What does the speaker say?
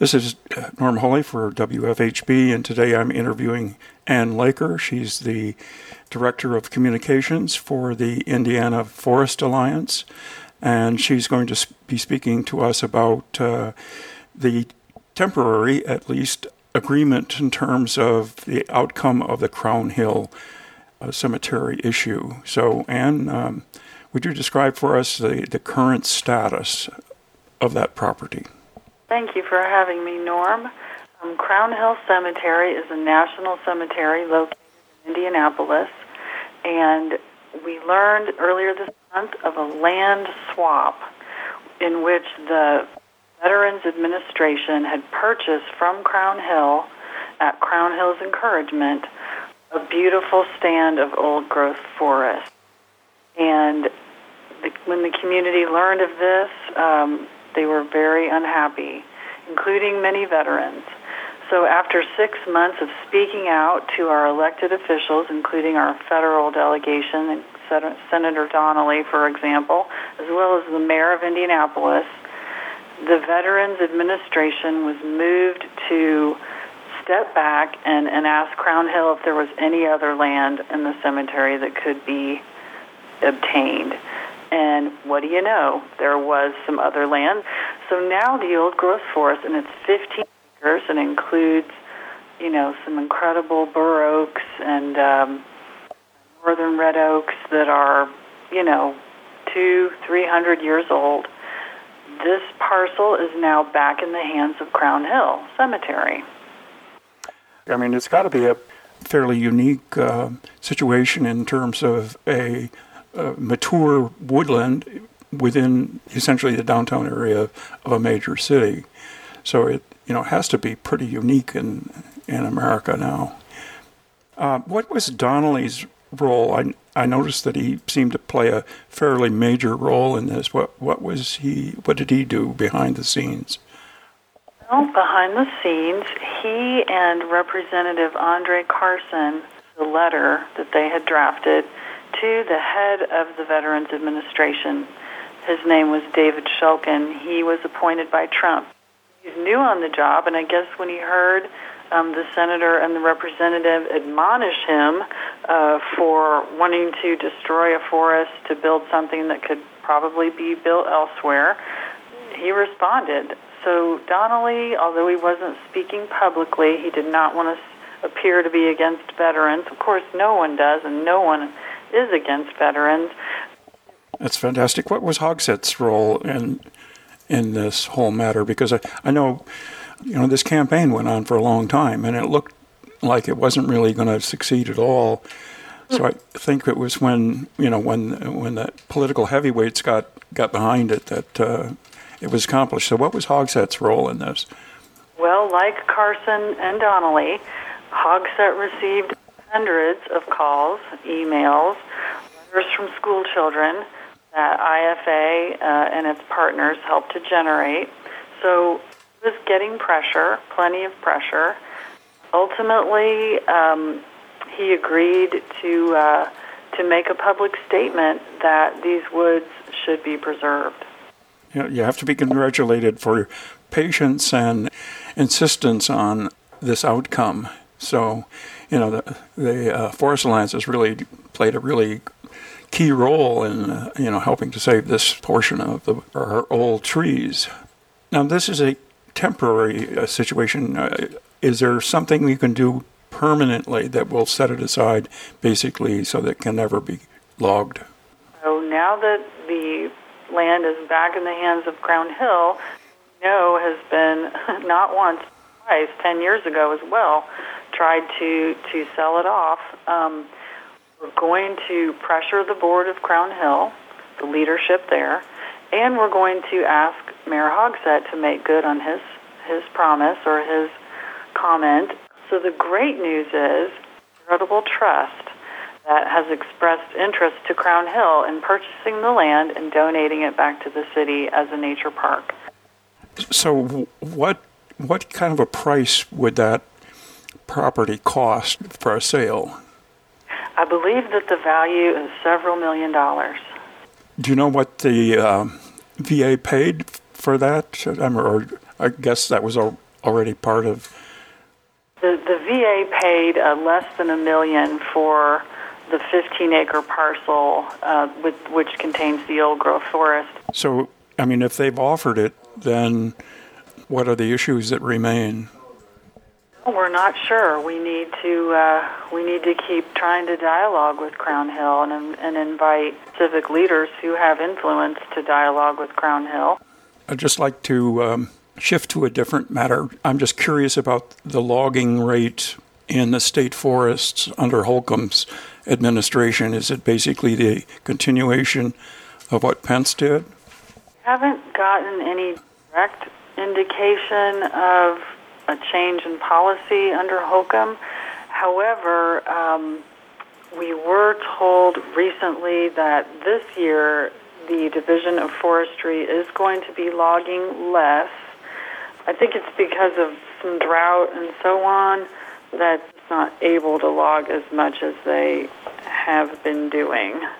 This is uh, Norm Holy for WFHB, and today I'm interviewing Anne Laker. She's the Director of Communications for the Indiana Forest Alliance, and she's going to be speaking to us about uh, the temporary, at least, agreement in terms of the outcome of the Crown Hill uh, Cemetery issue. So, Anne, um, would you describe for us the, the current status of that property? Thank you for having me, Norm. Um, Crown Hill Cemetery is a national cemetery located in Indianapolis, and we learned earlier this month of a land swap in which the Veterans Administration had purchased from Crown Hill, at Crown Hill's encouragement, a beautiful stand of old growth forest. And the, when the community learned of this, um, they were very unhappy, including many veterans. So, after six months of speaking out to our elected officials, including our federal delegation, Senator Donnelly, for example, as well as the mayor of Indianapolis, the Veterans Administration was moved to step back and, and ask Crown Hill if there was any other land in the cemetery that could be obtained. And what do you know? There was some other land. So now the old growth forest, and it's 15 acres and includes, you know, some incredible bur oaks and um, northern red oaks that are, you know, two, three hundred years old. This parcel is now back in the hands of Crown Hill Cemetery. I mean, it's got to be a fairly unique uh, situation in terms of a uh, mature woodland within essentially the downtown area of a major city. So it you know has to be pretty unique in in America now. Uh, what was Donnelly's role? I I noticed that he seemed to play a fairly major role in this. What what was he? What did he do behind the scenes? Well, behind the scenes, he and Representative Andre Carson, the letter that they had drafted to the head of the Veterans Administration. His name was David Shulkin. He was appointed by Trump. He's new on the job, and I guess when he heard um, the senator and the representative admonish him uh, for wanting to destroy a forest to build something that could probably be built elsewhere, he responded. So Donnelly, although he wasn't speaking publicly, he did not want to appear to be against veterans. Of course, no one does, and no one is against veterans. That's fantastic. What was Hogsett's role in in this whole matter? Because I, I know, you know, this campaign went on for a long time, and it looked like it wasn't really going to succeed at all. So I think it was when you know when when the political heavyweights got got behind it that uh, it was accomplished. So what was Hogsett's role in this? Well, like Carson and Donnelly, Hogsett received hundreds of calls, emails, letters from school children that IFA uh, and its partners helped to generate. So it was getting pressure, plenty of pressure. Ultimately, um, he agreed to uh, to make a public statement that these woods should be preserved. You, know, you have to be congratulated for your patience and insistence on this outcome. So you know, the, the uh, Forest Alliance has really played a really key role in, uh, you know, helping to save this portion of the, our old trees. Now, this is a temporary uh, situation. Uh, is there something we can do permanently that will set it aside, basically, so that it can never be logged? So now that the land is back in the hands of Crown Hill, no has been not once, twice, ten years ago as well, tried to to sell it off. Um, we're going to pressure the board of Crown Hill, the leadership there, and we're going to ask Mayor Hogsett to make good on his his promise or his comment. So the great news is Charitable Trust that has expressed interest to Crown Hill in purchasing the land and donating it back to the city as a nature park. So what what kind of a price would that property cost for a sale? I believe that the value is several million dollars. Do you know what the uh, VA paid for that? or I guess that was already part of? The, the VA paid uh, less than a million for the 15 acre parcel uh, with, which contains the old growth forest. So, I mean, if they've offered it, then what are the issues that remain? We're not sure. We need to uh, we need to keep trying to dialogue with Crown Hill and, and invite civic leaders who have influence to dialogue with Crown Hill. I'd just like to um, shift to a different matter. I'm just curious about the logging rate in the state forests under Holcomb's administration. Is it basically the continuation of what Pence did? Haven't gotten any direct indication of a change in policy under Holcomb. However, um, we were told recently that this year the Division of Forestry is going to be logging less. I think it's because of some drought and so on that it's not able to log as much as they have been doing.